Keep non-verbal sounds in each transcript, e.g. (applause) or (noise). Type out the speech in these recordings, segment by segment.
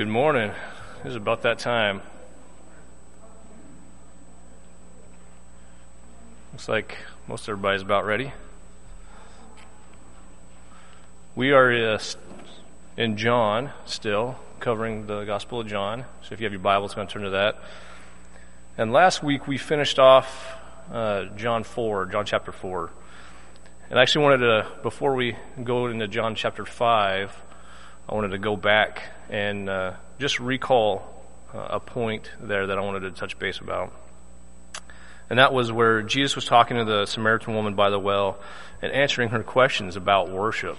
Good morning. It is about that time. Looks like most everybody's about ready. We are uh, in John still, covering the Gospel of John. So if you have your Bibles, going to turn to that. And last week we finished off uh, John 4, John chapter 4. And I actually wanted to, before we go into John chapter 5, I wanted to go back and uh, just recall uh, a point there that I wanted to touch base about. And that was where Jesus was talking to the Samaritan woman by the well and answering her questions about worship.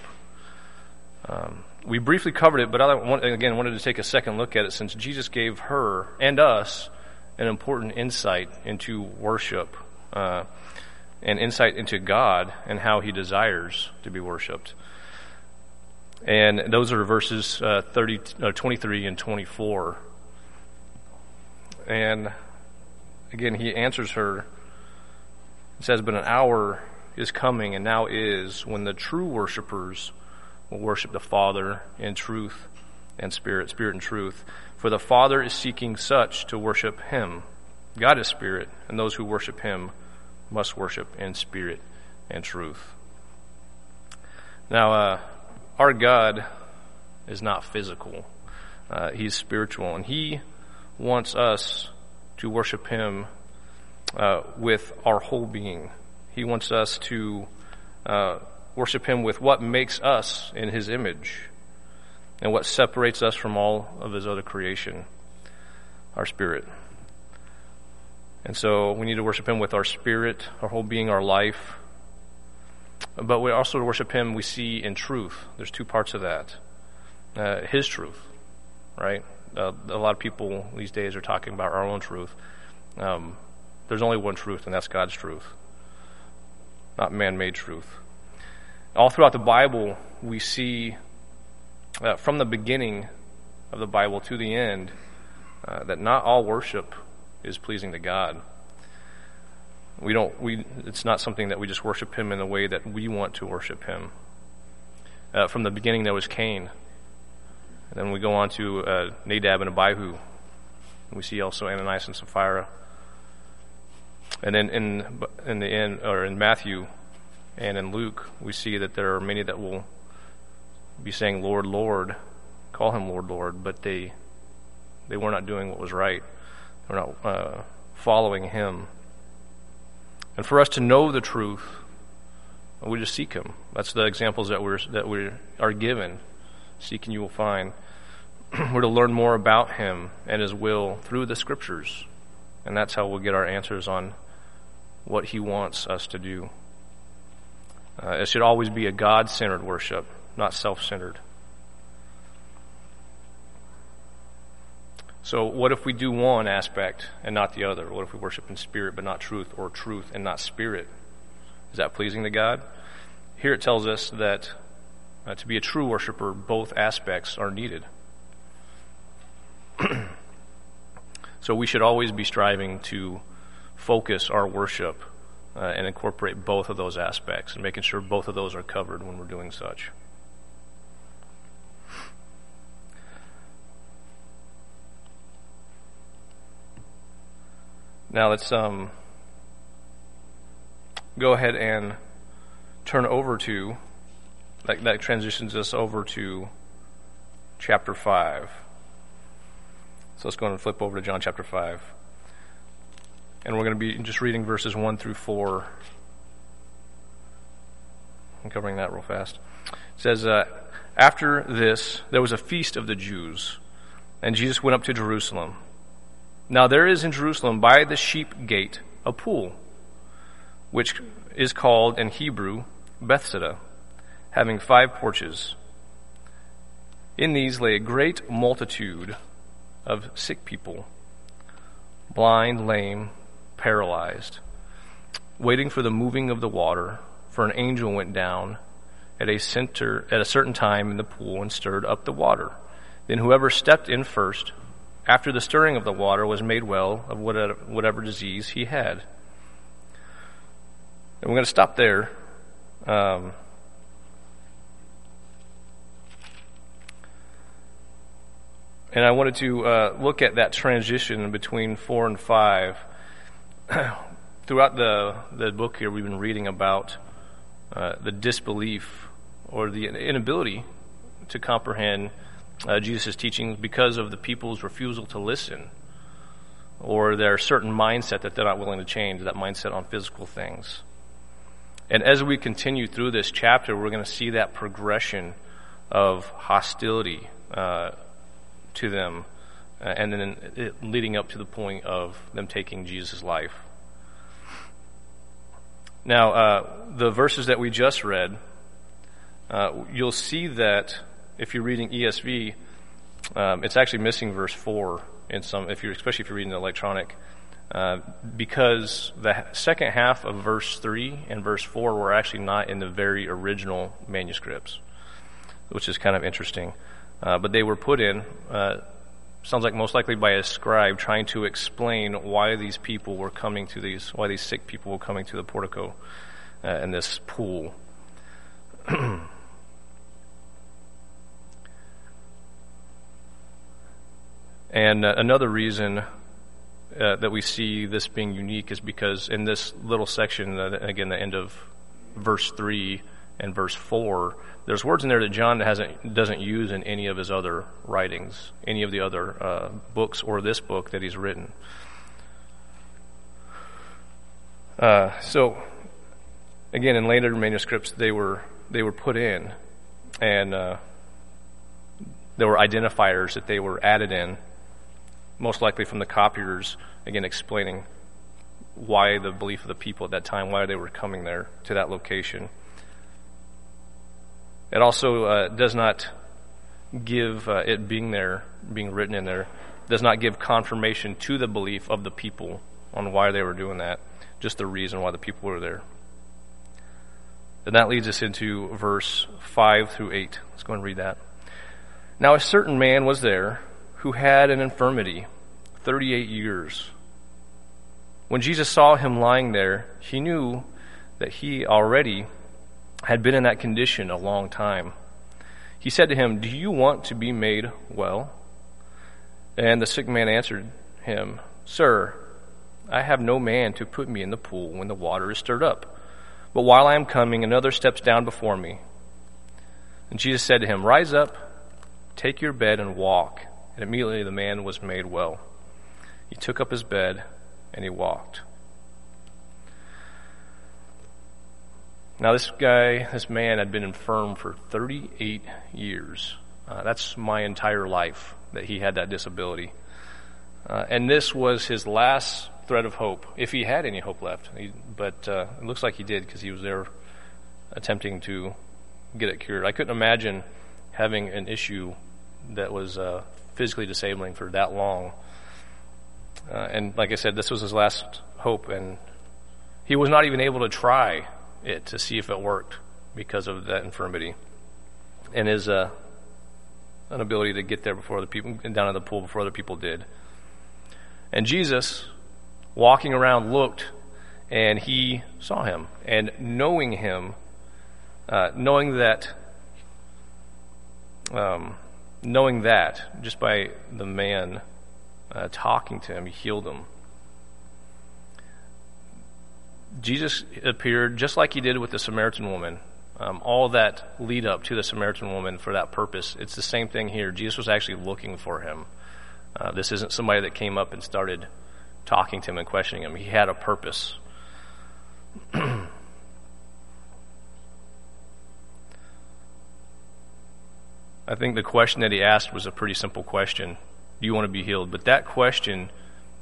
Um, we briefly covered it, but I again wanted to take a second look at it since Jesus gave her and us an important insight into worship uh, and insight into God and how He desires to be worshiped. And those are verses uh, 30, uh, 23 and 24. And again, he answers her. It says, But an hour is coming, and now is, when the true worshipers will worship the Father in truth and spirit, spirit and truth. For the Father is seeking such to worship him. God is spirit, and those who worship him must worship in spirit and truth. Now, uh, our God is not physical. Uh, he's spiritual, and He wants us to worship Him uh, with our whole being. He wants us to uh, worship Him with what makes us in His image and what separates us from all of His other creation, our spirit. And so we need to worship Him with our spirit, our whole being, our life, but we also worship Him, we see in truth. There's two parts of that. Uh, his truth, right? Uh, a lot of people these days are talking about our own truth. Um, there's only one truth, and that's God's truth, not man made truth. All throughout the Bible, we see uh, from the beginning of the Bible to the end uh, that not all worship is pleasing to God we don't we it's not something that we just worship him in the way that we want to worship him. Uh, from the beginning there was cain. And then we go on to uh, nadab and abihu. And we see also ananias and sapphira. And then in in the end or in matthew and in luke we see that there are many that will be saying lord lord call him lord lord but they they were not doing what was right. They were not uh, following him and for us to know the truth, we just seek Him. That's the examples that we're that we are given. Seek and you will find. (clears throat) we're to learn more about Him and His will through the Scriptures, and that's how we'll get our answers on what He wants us to do. Uh, it should always be a God-centered worship, not self-centered. So, what if we do one aspect and not the other? What if we worship in spirit but not truth, or truth and not spirit? Is that pleasing to God? Here it tells us that uh, to be a true worshiper, both aspects are needed. (clears throat) so, we should always be striving to focus our worship uh, and incorporate both of those aspects and making sure both of those are covered when we're doing such. Now let's um, go ahead and turn over to, that, that transitions us over to chapter 5. So let's go and flip over to John chapter 5. And we're going to be just reading verses 1 through 4. I'm covering that real fast. It says, uh, After this, there was a feast of the Jews, and Jesus went up to Jerusalem. Now there is in Jerusalem by the sheep gate a pool, which is called in Hebrew Bethesda, having five porches. In these lay a great multitude of sick people, blind, lame, paralyzed, waiting for the moving of the water, for an angel went down at a center at a certain time in the pool and stirred up the water. Then whoever stepped in first after the stirring of the water, was made well of whatever disease he had. And we're going to stop there. Um, And I wanted to uh, look at that transition between 4 and 5. (clears throat) Throughout the, the book here, we've been reading about uh, the disbelief or the inability to comprehend uh, Jesus' teachings because of the people's refusal to listen or their certain mindset that they're not willing to change, that mindset on physical things. And as we continue through this chapter, we're going to see that progression of hostility uh, to them, uh, and then it, leading up to the point of them taking Jesus' life. Now, uh, the verses that we just read, uh, you'll see that if you're reading ESV, um, it's actually missing verse four in some. If you're especially if you're reading the electronic, uh, because the second half of verse three and verse four were actually not in the very original manuscripts, which is kind of interesting. Uh, but they were put in. Uh, sounds like most likely by a scribe trying to explain why these people were coming to these, why these sick people were coming to the portico uh, and this pool. (clears throat) and uh, another reason uh, that we see this being unique is because in this little section, uh, again, the end of verse 3 and verse 4, there's words in there that John hasn't, doesn't use in any of his other writings, any of the other uh, books or this book that he's written. Uh, so, again, in later manuscripts, they were they were put in, and uh, there were identifiers that they were added in, most likely from the copiers, again explaining why the belief of the people at that time, why they were coming there to that location. It also uh, does not give uh, it being there, being written in there, does not give confirmation to the belief of the people on why they were doing that, just the reason why the people were there. And that leads us into verse 5 through 8. Let's go and read that. Now a certain man was there who had an infirmity 38 years. When Jesus saw him lying there, he knew that he already had been in that condition a long time. He said to him, Do you want to be made well? And the sick man answered him, Sir, I have no man to put me in the pool when the water is stirred up. But while I am coming, another steps down before me. And Jesus said to him, Rise up, take your bed, and walk. And immediately the man was made well. He took up his bed and he walked. Now, this guy, this man, had been infirm for 38 years. Uh, that's my entire life that he had that disability. Uh, and this was his last thread of hope, if he had any hope left. He, but uh, it looks like he did because he was there attempting to get it cured. I couldn't imagine having an issue that was uh, physically disabling for that long. Uh, and like I said, this was his last hope, and he was not even able to try it to see if it worked because of that infirmity and his uh, inability to get there before the people and down in the pool before other people did. And Jesus, walking around, looked and he saw him. And knowing him, uh, knowing that, um, knowing that just by the man uh, talking to him, he healed him. Jesus appeared just like he did with the Samaritan woman. Um, all that lead up to the Samaritan woman for that purpose. It's the same thing here. Jesus was actually looking for him. Uh, this isn't somebody that came up and started talking to him and questioning him. He had a purpose. (clears throat) I think the question that he asked was a pretty simple question Do you want to be healed? But that question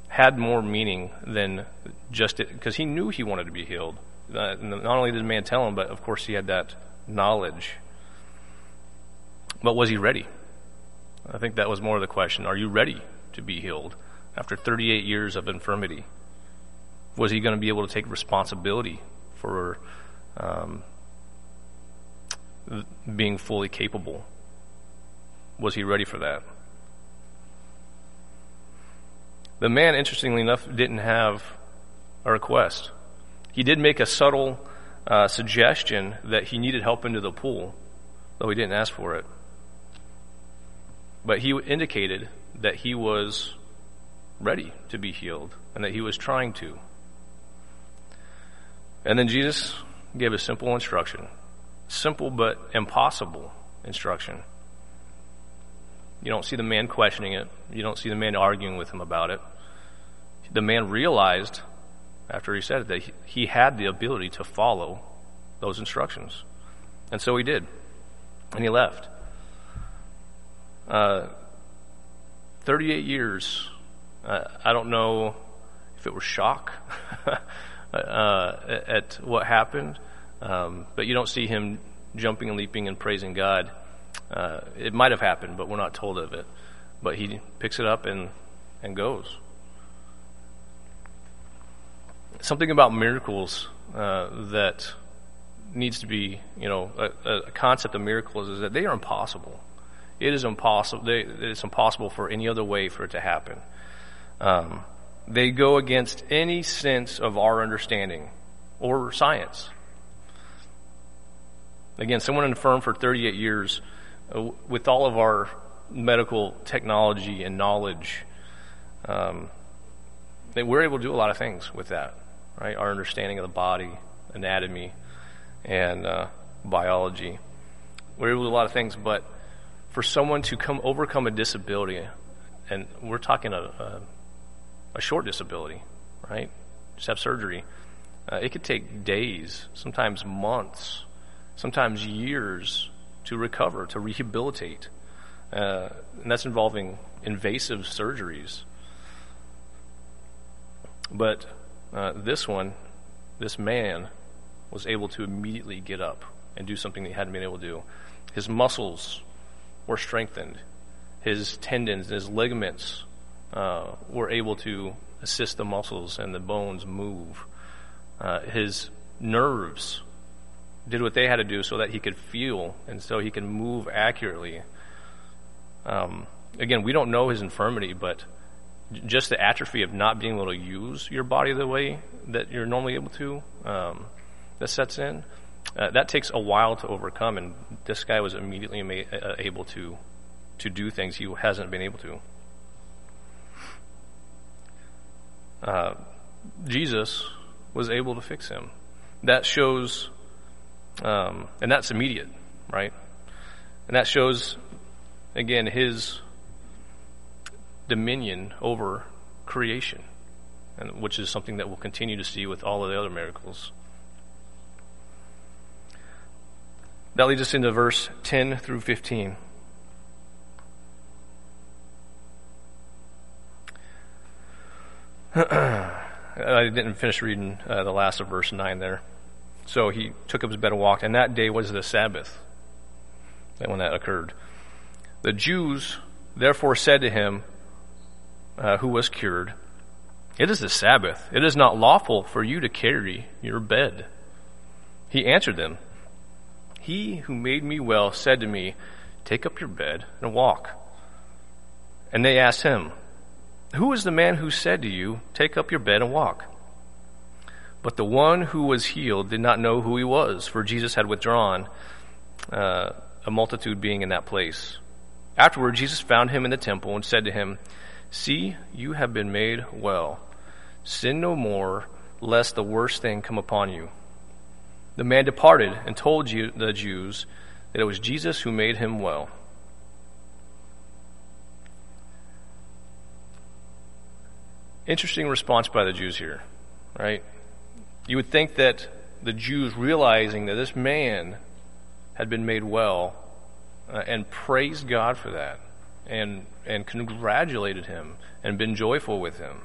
had more meaning than just it, because he knew he wanted to be healed. Uh, not only did the man tell him, but of course he had that knowledge. But was he ready? I think that was more of the question. Are you ready to be healed after 38 years of infirmity? Was he going to be able to take responsibility for um, being fully capable? Was he ready for that? The man, interestingly enough, didn't have a request. He did make a subtle uh, suggestion that he needed help into the pool, though he didn't ask for it. But he indicated that he was ready to be healed and that he was trying to. And then Jesus gave a simple instruction. Simple but impossible instruction. You don't see the man questioning it. You don't see the man arguing with him about it. The man realized after he said it that he had the ability to follow those instructions. And so he did. And he left. Uh, 38 years. Uh, I don't know if it was shock (laughs) uh, at what happened, um, but you don't see him jumping and leaping and praising God. Uh, it might have happened, but we're not told of it. But he picks it up and, and goes. Something about miracles uh, that needs to be, you know, a, a, concept of miracles is that they are impossible. It is impossible. They, it's impossible for any other way for it to happen. Um, they go against any sense of our understanding or science. Again, someone in the firm for 38 years, with all of our medical technology and knowledge, um, we're able to do a lot of things with that, right? Our understanding of the body, anatomy, and uh, biology. We're able to do a lot of things, but for someone to come overcome a disability, and we're talking a, a, a short disability, right? Just have surgery. Uh, it could take days, sometimes months, sometimes years to recover, to rehabilitate. Uh, and that's involving invasive surgeries. But uh, this one, this man, was able to immediately get up and do something that he hadn't been able to do. His muscles were strengthened. His tendons, and his ligaments uh, were able to assist the muscles and the bones move. Uh, his nerves did what they had to do so that he could feel and so he can move accurately. Um, again, we don't know his infirmity, but just the atrophy of not being able to use your body the way that you're normally able to um, that sets in, uh, that takes a while to overcome. And this guy was immediately ma- uh, able to to do things he hasn't been able to. Uh, Jesus was able to fix him. That shows, um, and that's immediate, right? And that shows, again, his dominion over creation, and which is something that we'll continue to see with all of the other miracles. That leads us into verse 10 through 15. (clears throat) I didn't finish reading uh, the last of verse 9 there. So he took up his bed and walked, and that day was the Sabbath when that occurred. The Jews therefore said to him, uh, who was cured, It is the Sabbath. It is not lawful for you to carry your bed. He answered them, he who made me well said to me, Take up your bed and walk. And they asked him, Who is the man who said to you, Take up your bed and walk? But the one who was healed did not know who he was, for Jesus had withdrawn, uh, a multitude being in that place. Afterward, Jesus found him in the temple and said to him, See, you have been made well. Sin no more, lest the worst thing come upon you. The man departed and told the Jews that it was Jesus who made him well. Interesting response by the Jews here, right? You would think that the Jews, realizing that this man had been made well, uh, and praised God for that, and and congratulated him, and been joyful with him.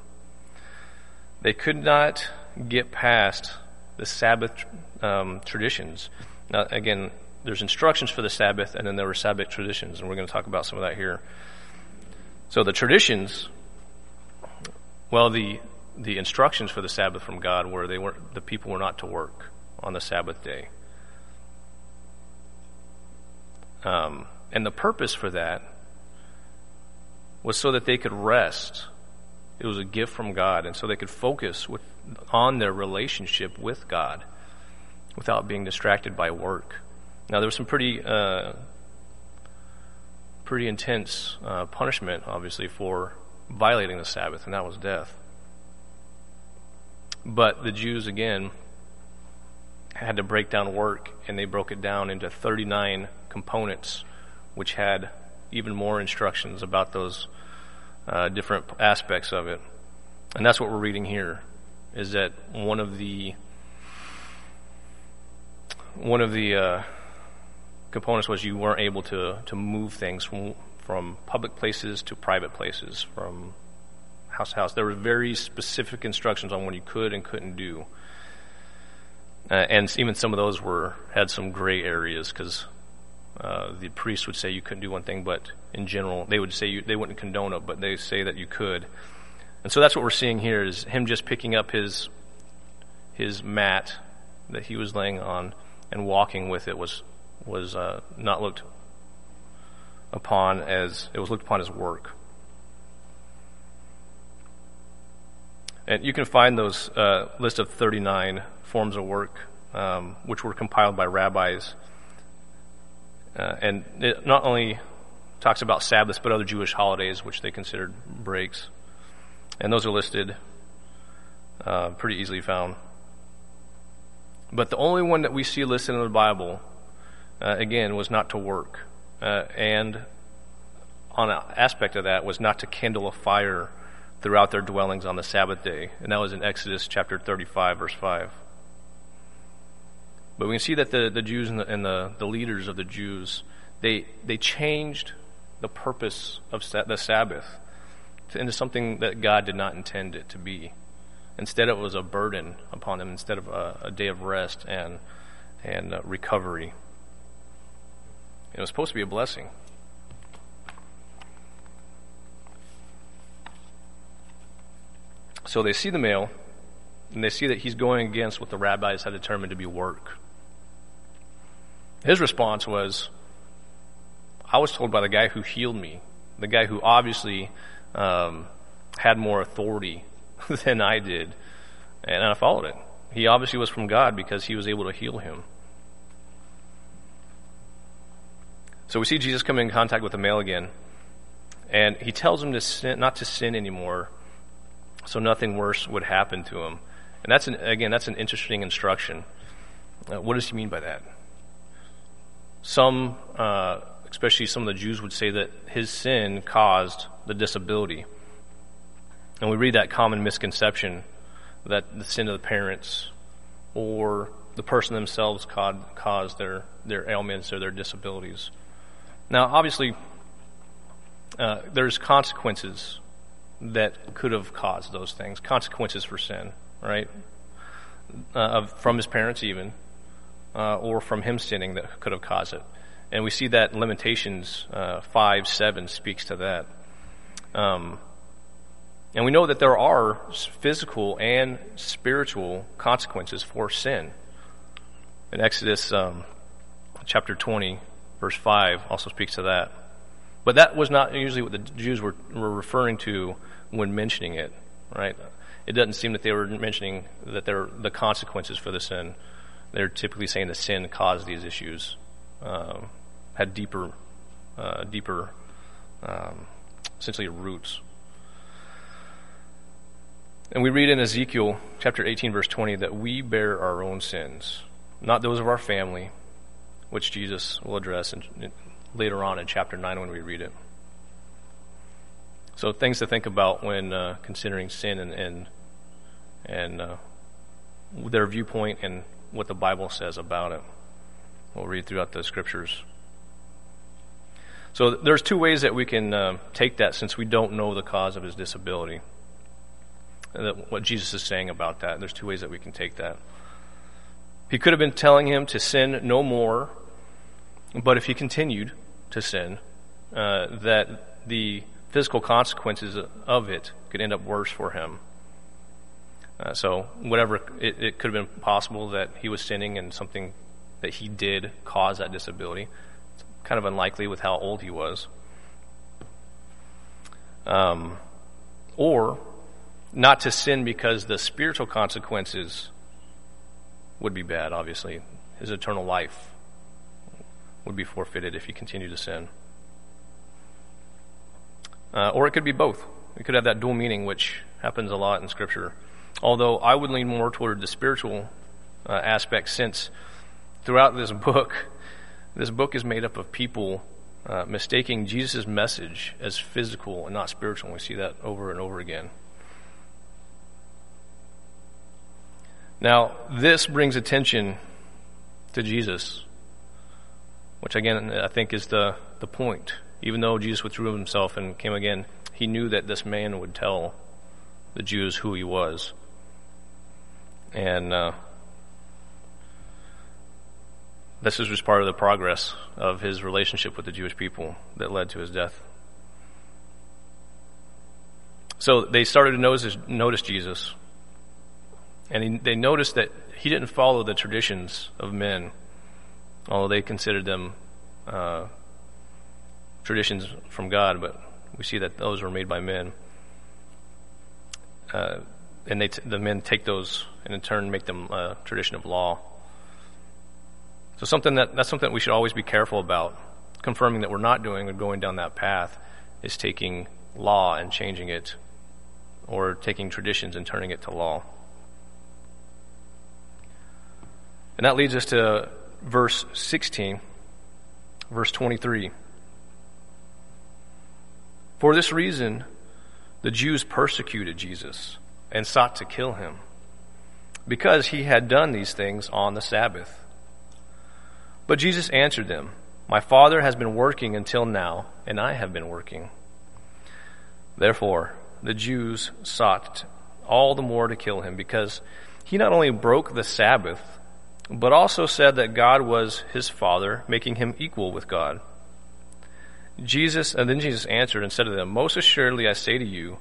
They could not get past the Sabbath um, traditions. Now, again, there's instructions for the Sabbath, and then there were Sabbath traditions, and we're going to talk about some of that here. So the traditions, well, the the instructions for the Sabbath from God were they were the people were not to work on the Sabbath day, um, and the purpose for that was so that they could rest. It was a gift from God, and so they could focus with on their relationship with God without being distracted by work. Now, there was some pretty uh, pretty intense uh, punishment, obviously, for violating the Sabbath, and that was death. But the Jews, again, had to break down work, and they broke it down into 39 components, which had even more instructions about those uh, different aspects of it. And that's what we're reading here, is that one of the one of the uh, components was you weren't able to, to move things from, from public places to private places, from house to house. There were very specific instructions on what you could and couldn't do. Uh, and even some of those were had some gray areas because uh, the priest would say you couldn't do one thing, but in general, they would say you, they wouldn't condone it, but they say that you could. And so that's what we're seeing here is him just picking up his his mat that he was laying on and walking with it was was uh, not looked upon as it was looked upon as work. And you can find those uh, list of 39 forms of work, um, which were compiled by rabbis. Uh, and it not only talks about Sabbaths, but other Jewish holidays, which they considered breaks. And those are listed, uh, pretty easily found. But the only one that we see listed in the Bible, uh, again, was not to work. Uh, and on an aspect of that was not to kindle a fire throughout their dwellings on the Sabbath day. And that was in Exodus chapter 35, verse 5. But we can see that the, the Jews and, the, and the, the leaders of the Jews, they, they changed the purpose of the Sabbath into something that God did not intend it to be. Instead, it was a burden upon them instead of a, a day of rest and, and uh, recovery. It was supposed to be a blessing. So they see the male, and they see that he's going against what the rabbis had determined to be work. His response was, I was told by the guy who healed me, the guy who obviously um, had more authority (laughs) than I did, and I followed it. He obviously was from God because he was able to heal him. So we see Jesus come in contact with the male again, and he tells him to sin, not to sin anymore, so nothing worse would happen to him. And that's an, again, that's an interesting instruction. Uh, what does he mean by that? Some, uh, especially some of the Jews, would say that his sin caused the disability. And we read that common misconception that the sin of the parents or the person themselves caused their, their ailments or their disabilities. Now, obviously, uh, there's consequences that could have caused those things, consequences for sin, right? Uh, from his parents, even, uh, or from him sinning that could have caused it. And we see that Lamentations uh, 5 7 speaks to that. Um, and we know that there are physical and spiritual consequences for sin. In Exodus um, chapter 20, verse 5, also speaks to that. But that was not usually what the Jews were, were referring to when mentioning it, right? It doesn't seem that they were mentioning that there the consequences for the sin. They're typically saying the sin caused these issues, um, had deeper, uh, deeper, um, essentially roots. And we read in Ezekiel chapter 18, verse 20, that we bear our own sins, not those of our family, which Jesus will address in, in, later on in chapter 9 when we read it. So, things to think about when uh, considering sin and, and, and uh, their viewpoint and what the Bible says about it. We'll read throughout the scriptures. So, there's two ways that we can uh, take that since we don't know the cause of his disability what Jesus is saying about that. There's two ways that we can take that. He could have been telling him to sin no more, but if he continued to sin, uh, that the physical consequences of it could end up worse for him. Uh, so, whatever, it, it, could have been possible that he was sinning and something that he did cause that disability. It's kind of unlikely with how old he was. Um, or not to sin because the spiritual consequences would be bad, obviously. His eternal life would be forfeited if he continued to sin. Uh, or it could be both. It could have that dual meaning, which happens a lot in Scripture. Although I would lean more toward the spiritual uh, aspect, since throughout this book, this book is made up of people uh, mistaking Jesus' message as physical and not spiritual. We see that over and over again. Now, this brings attention to Jesus, which again, I think is the, the point. Even though Jesus withdrew himself and came again, he knew that this man would tell the Jews who he was. And uh, this is just part of the progress of his relationship with the Jewish people that led to his death. So they started to notice, notice Jesus. And he, they noticed that he didn't follow the traditions of men, although they considered them uh, traditions from God, but we see that those were made by men. Uh, and they t- the men take those and in turn make them a tradition of law. So something that that's something that we should always be careful about, confirming that we're not doing or going down that path, is taking law and changing it, or taking traditions and turning it to law. And that leads us to verse 16, verse 23. For this reason, the Jews persecuted Jesus and sought to kill him, because he had done these things on the Sabbath. But Jesus answered them, My Father has been working until now, and I have been working. Therefore, the Jews sought all the more to kill him, because he not only broke the Sabbath, but also said that God was his Father, making him equal with God. Jesus, and then Jesus answered and said to them, Most assuredly I say to you,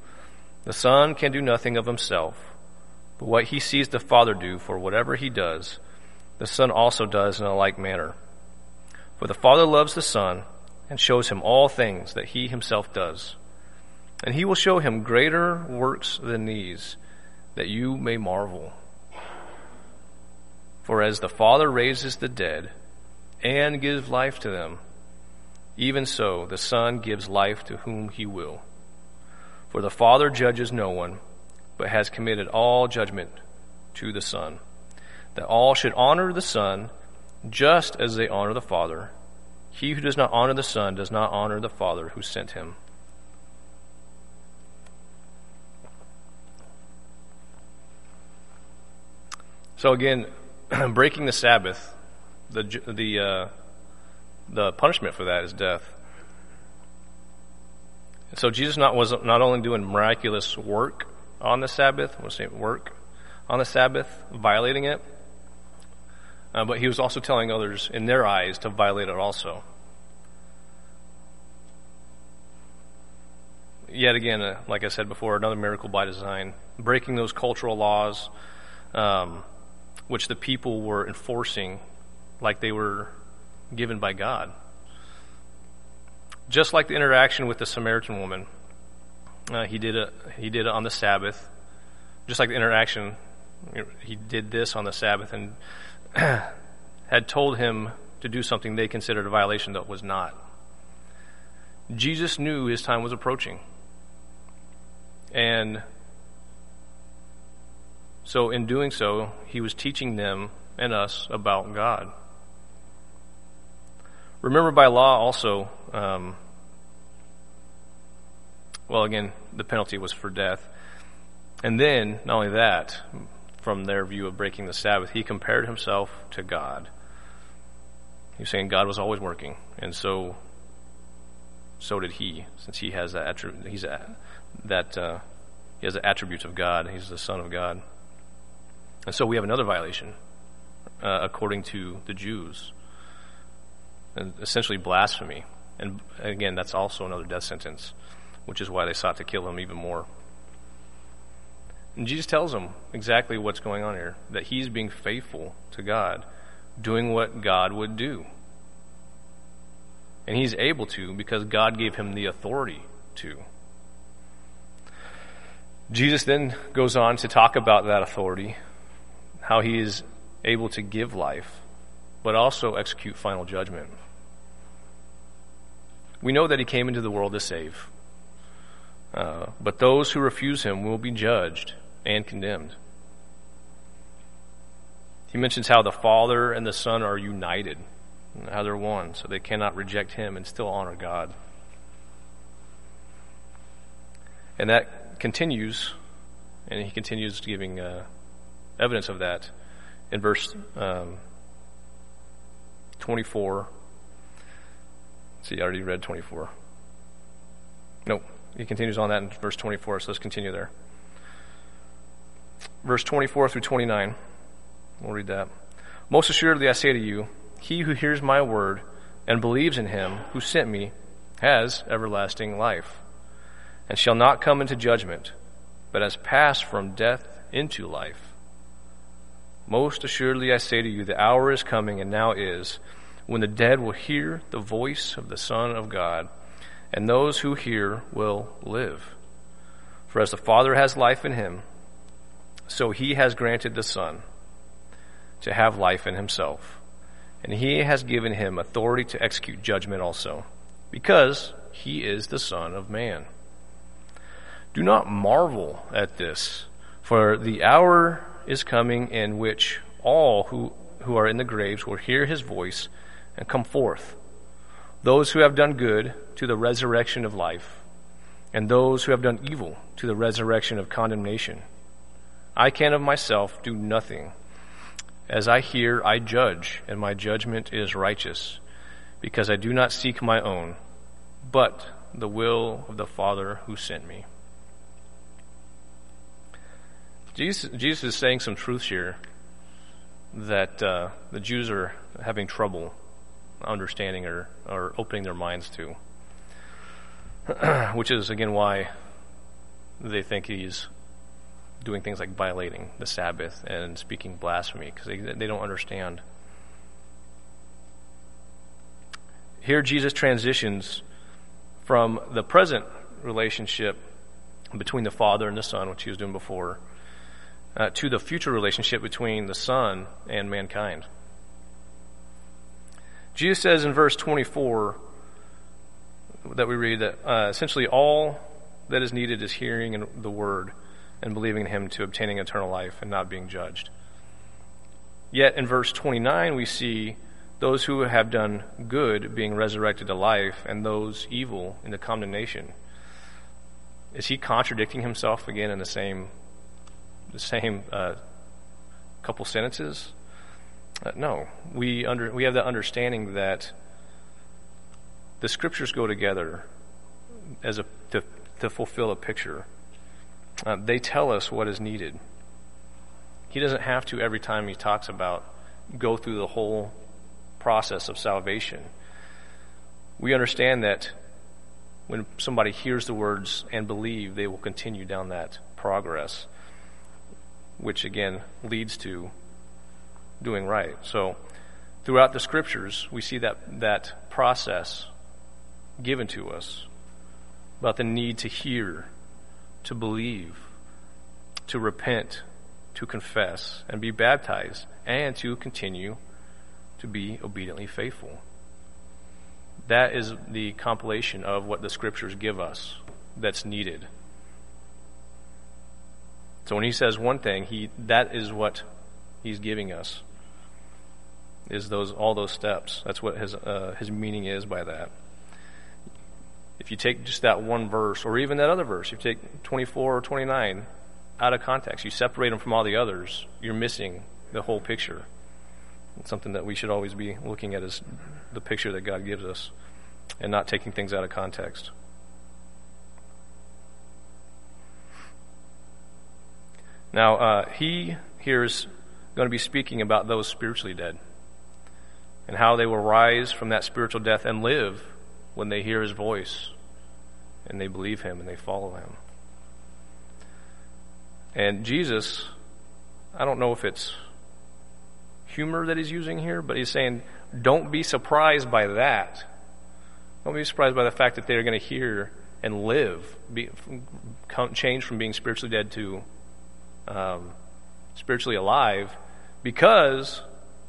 the Son can do nothing of himself, but what he sees the Father do, for whatever he does, the Son also does in a like manner. For the Father loves the Son and shows him all things that he himself does. And he will show him greater works than these, that you may marvel. For as the Father raises the dead and gives life to them, even so the Son gives life to whom he will. For the Father judges no one, but has committed all judgment to the Son, that all should honor the Son just as they honor the Father. He who does not honor the Son does not honor the Father who sent him. So again, (clears throat) breaking the Sabbath, the the uh, the punishment for that is death. So Jesus not was not only doing miraculous work on the Sabbath, we'll say work on the Sabbath, violating it, uh, but he was also telling others in their eyes to violate it also. Yet again, uh, like I said before, another miracle by design, breaking those cultural laws. Um, which the people were enforcing like they were given by God. Just like the interaction with the Samaritan woman, uh, he did it. He did it on the Sabbath. Just like the interaction, he did this on the Sabbath and (clears throat) had told him to do something they considered a violation that was not. Jesus knew his time was approaching, and so, in doing so, he was teaching them and us about God. Remember, by law, also, um, well, again, the penalty was for death. And then, not only that, from their view of breaking the Sabbath, he compared himself to God. He was saying God was always working, and so so did he, since he has that he's a, that uh, he has the attributes of God. He's the Son of God. And so we have another violation, uh, according to the Jews, essentially blasphemy. And again, that's also another death sentence, which is why they sought to kill him even more. And Jesus tells them exactly what's going on here that he's being faithful to God, doing what God would do. And he's able to because God gave him the authority to. Jesus then goes on to talk about that authority how he is able to give life, but also execute final judgment. We know that he came into the world to save. Uh, but those who refuse him will be judged and condemned. He mentions how the Father and the Son are united, how they're one, so they cannot reject him and still honor God. And that continues, and he continues giving uh, evidence of that in verse um, 24. See, I already read 24. Nope. He continues on that in verse 24, so let's continue there. Verse 24 through 29. We'll read that. Most assuredly I say to you, he who hears my word and believes in him who sent me has everlasting life, and shall not come into judgment, but has passed from death into life. Most assuredly I say to you, the hour is coming, and now is, when the dead will hear the voice of the Son of God, and those who hear will live. For as the Father has life in him, so he has granted the Son to have life in himself. And he has given him authority to execute judgment also, because he is the Son of Man. Do not marvel at this, for the hour is coming in which all who, who are in the graves will hear his voice and come forth. Those who have done good to the resurrection of life, and those who have done evil to the resurrection of condemnation. I can of myself do nothing. As I hear, I judge, and my judgment is righteous, because I do not seek my own, but the will of the Father who sent me. Jesus, Jesus is saying some truths here that uh, the Jews are having trouble understanding or, or opening their minds to, (clears throat) which is again why they think he's doing things like violating the Sabbath and speaking blasphemy because they, they don't understand. Here, Jesus transitions from the present relationship between the Father and the Son, which he was doing before, uh, to the future relationship between the Son and mankind. Jesus says in verse 24 that we read that uh, essentially all that is needed is hearing the word and believing in him to obtaining eternal life and not being judged. Yet in verse 29, we see those who have done good being resurrected to life and those evil into condemnation. Is he contradicting himself again in the same, the same uh, couple sentences? Uh, no, we under we have the understanding that the scriptures go together as a to, to fulfill a picture. Uh, they tell us what is needed. He doesn't have to, every time he talks about, go through the whole process of salvation. We understand that when somebody hears the words and believe, they will continue down that progress, which again leads to doing right. So, throughout the scriptures, we see that, that process given to us about the need to hear to believe, to repent, to confess, and be baptized, and to continue to be obediently faithful. That is the compilation of what the scriptures give us that's needed. So when he says one thing, he that is what he's giving us. Is those all those steps? That's what his uh, his meaning is by that if you take just that one verse, or even that other verse, you take 24 or 29 out of context, you separate them from all the others, you're missing the whole picture. It's something that we should always be looking at is the picture that God gives us and not taking things out of context. Now, uh, he here is going to be speaking about those spiritually dead and how they will rise from that spiritual death and live when they hear his voice and they believe him and they follow him. And Jesus, I don't know if it's humor that he's using here, but he's saying, don't be surprised by that. Don't be surprised by the fact that they're going to hear and live, be, change from being spiritually dead to um, spiritually alive, because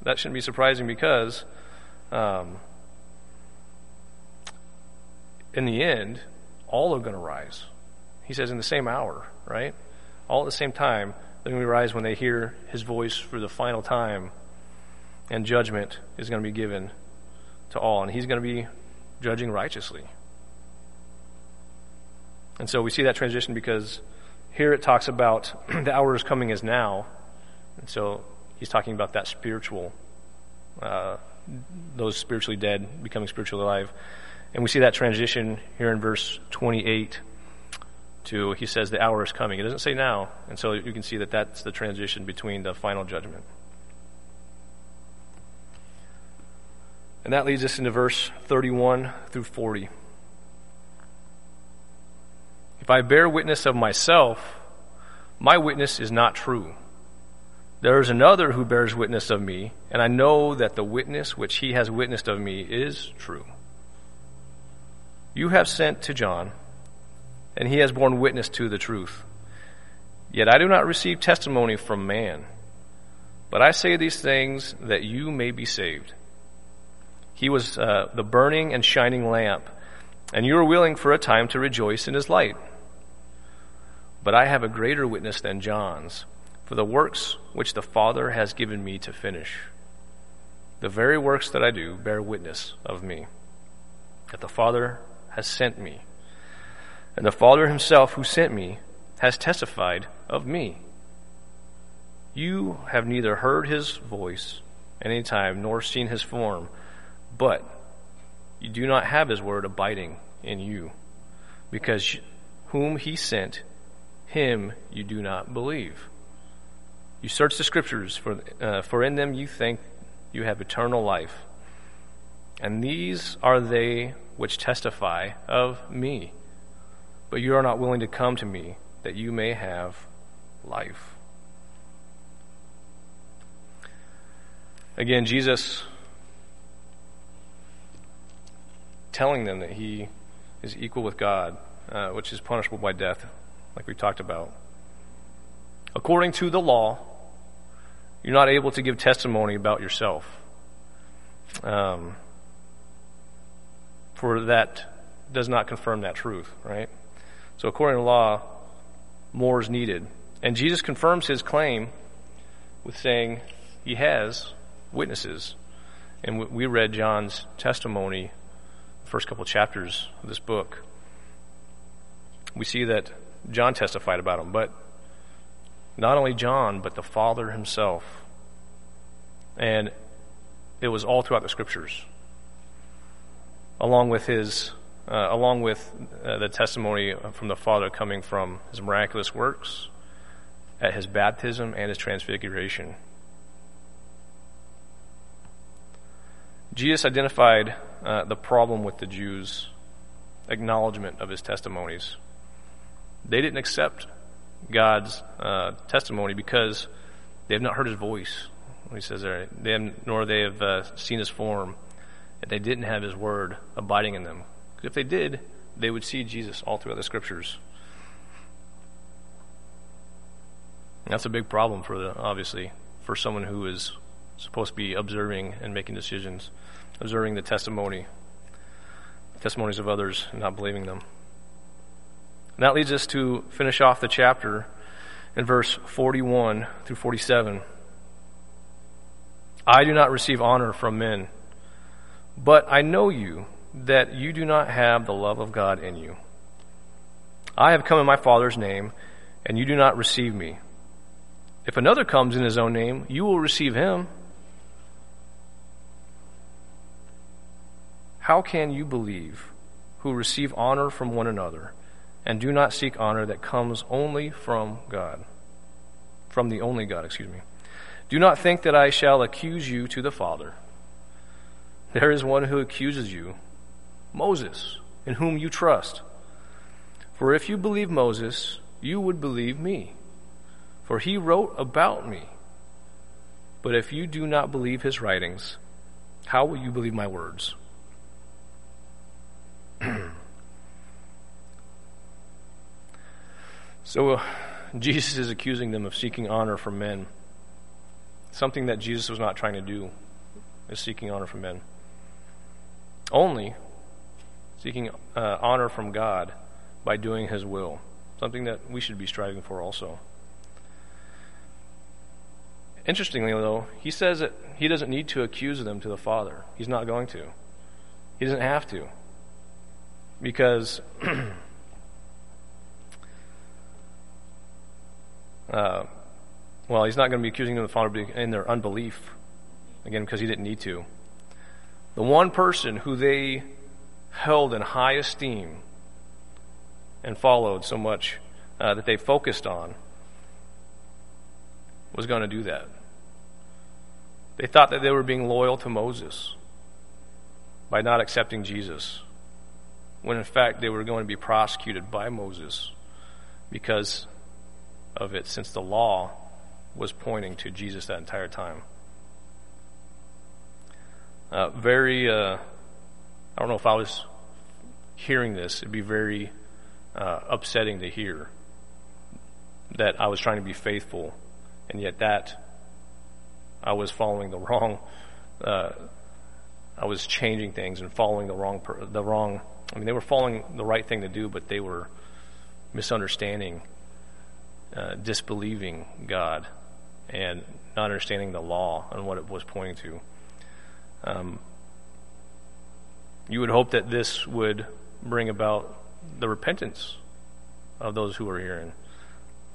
that shouldn't be surprising because um, in the end, all are going to rise. He says, in the same hour, right? All at the same time, they're going to rise when they hear his voice for the final time, and judgment is going to be given to all, and he's going to be judging righteously. And so we see that transition because here it talks about (clears throat) the hour is coming as now. And so he's talking about that spiritual, uh, those spiritually dead becoming spiritually alive. And we see that transition here in verse 28 to, he says, the hour is coming. It doesn't say now. And so you can see that that's the transition between the final judgment. And that leads us into verse 31 through 40. If I bear witness of myself, my witness is not true. There is another who bears witness of me, and I know that the witness which he has witnessed of me is true. You have sent to John, and he has borne witness to the truth. Yet I do not receive testimony from man, but I say these things that you may be saved. He was uh, the burning and shining lamp, and you are willing for a time to rejoice in his light. But I have a greater witness than John's, for the works which the Father has given me to finish. The very works that I do bear witness of me, that the Father has sent me. And the Father himself who sent me has testified of me. You have neither heard his voice any time nor seen his form, but you do not have his word abiding in you, because whom he sent him you do not believe. You search the scriptures, for, uh, for in them you think you have eternal life. And these are they which testify of me. But you are not willing to come to me that you may have life. Again, Jesus telling them that he is equal with God, uh, which is punishable by death like we talked about. According to the law, you're not able to give testimony about yourself. Um, for that does not confirm that truth, right? So, according to law, more is needed. And Jesus confirms his claim with saying he has witnesses. And we read John's testimony, the first couple chapters of this book. We see that John testified about him, but not only John, but the Father himself. And it was all throughout the scriptures, along with his, uh, along with uh, the testimony from the Father coming from his miraculous works at his baptism and his transfiguration. Jesus identified uh, the problem with the Jews' acknowledgement of his testimonies. They didn't accept God's uh, testimony because they have not heard his voice. He says there, they have, nor they have uh, seen his form, and they didn't have his word abiding in them. If they did, they would see Jesus all throughout the scriptures. And that's a big problem for the, obviously, for someone who is supposed to be observing and making decisions, observing the testimony, testimonies of others, and not believing them. And that leads us to finish off the chapter in verse 41 through 47. I do not receive honor from men, but I know you that you do not have the love of God in you. I have come in my Father's name, and you do not receive me. If another comes in his own name, you will receive him. How can you believe who receive honor from one another? And do not seek honor that comes only from God. From the only God, excuse me. Do not think that I shall accuse you to the Father. There is one who accuses you, Moses, in whom you trust. For if you believe Moses, you would believe me, for he wrote about me. But if you do not believe his writings, how will you believe my words? (clears throat) So uh, Jesus is accusing them of seeking honor from men. Something that Jesus was not trying to do is seeking honor from men. Only seeking uh, honor from God by doing his will. something that we should be striving for also. Interestingly, though, he says that he doesn't need to accuse them to the Father. He's not going to. He doesn't have to. Because (clears throat) uh, well, he's not going to be accusing them of the Father in their unbelief, again, because he didn't need to. The one person who they held in high esteem and followed so much uh, that they focused on was going to do that. They thought that they were being loyal to Moses by not accepting Jesus, when in fact they were going to be prosecuted by Moses because of it, since the law was pointing to Jesus that entire time. Uh, very, uh, I don't know if I was hearing this, it'd be very uh, upsetting to hear that I was trying to be faithful, and yet that I was following the (laughs) wrong. Uh, I was changing things and following the wrong. The wrong. I mean, they were following the right thing to do, but they were misunderstanding, uh, disbelieving God, and not understanding the law and what it was pointing to. Um, you would hope that this would bring about the repentance of those who were hearing.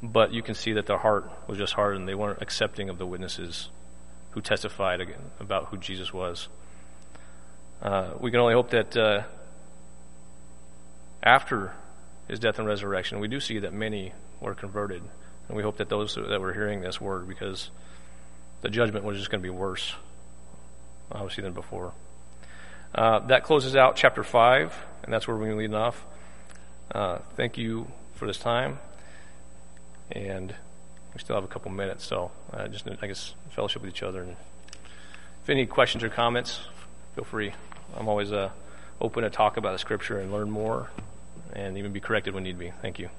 But you can see that their heart was just hardened. They weren't accepting of the witnesses who testified about who Jesus was. Uh, we can only hope that uh, after his death and resurrection, we do see that many were converted. And we hope that those that were hearing this word, because the judgment was just going to be worse, obviously, than before. Uh, that closes out chapter 5, and that's where we're going to lead off. Uh, thank you for this time. And we still have a couple minutes, so uh, just, I guess, fellowship with each other. And if any questions or comments, feel free. I'm always uh, open to talk about the scripture and learn more and even be corrected when need be. Thank you.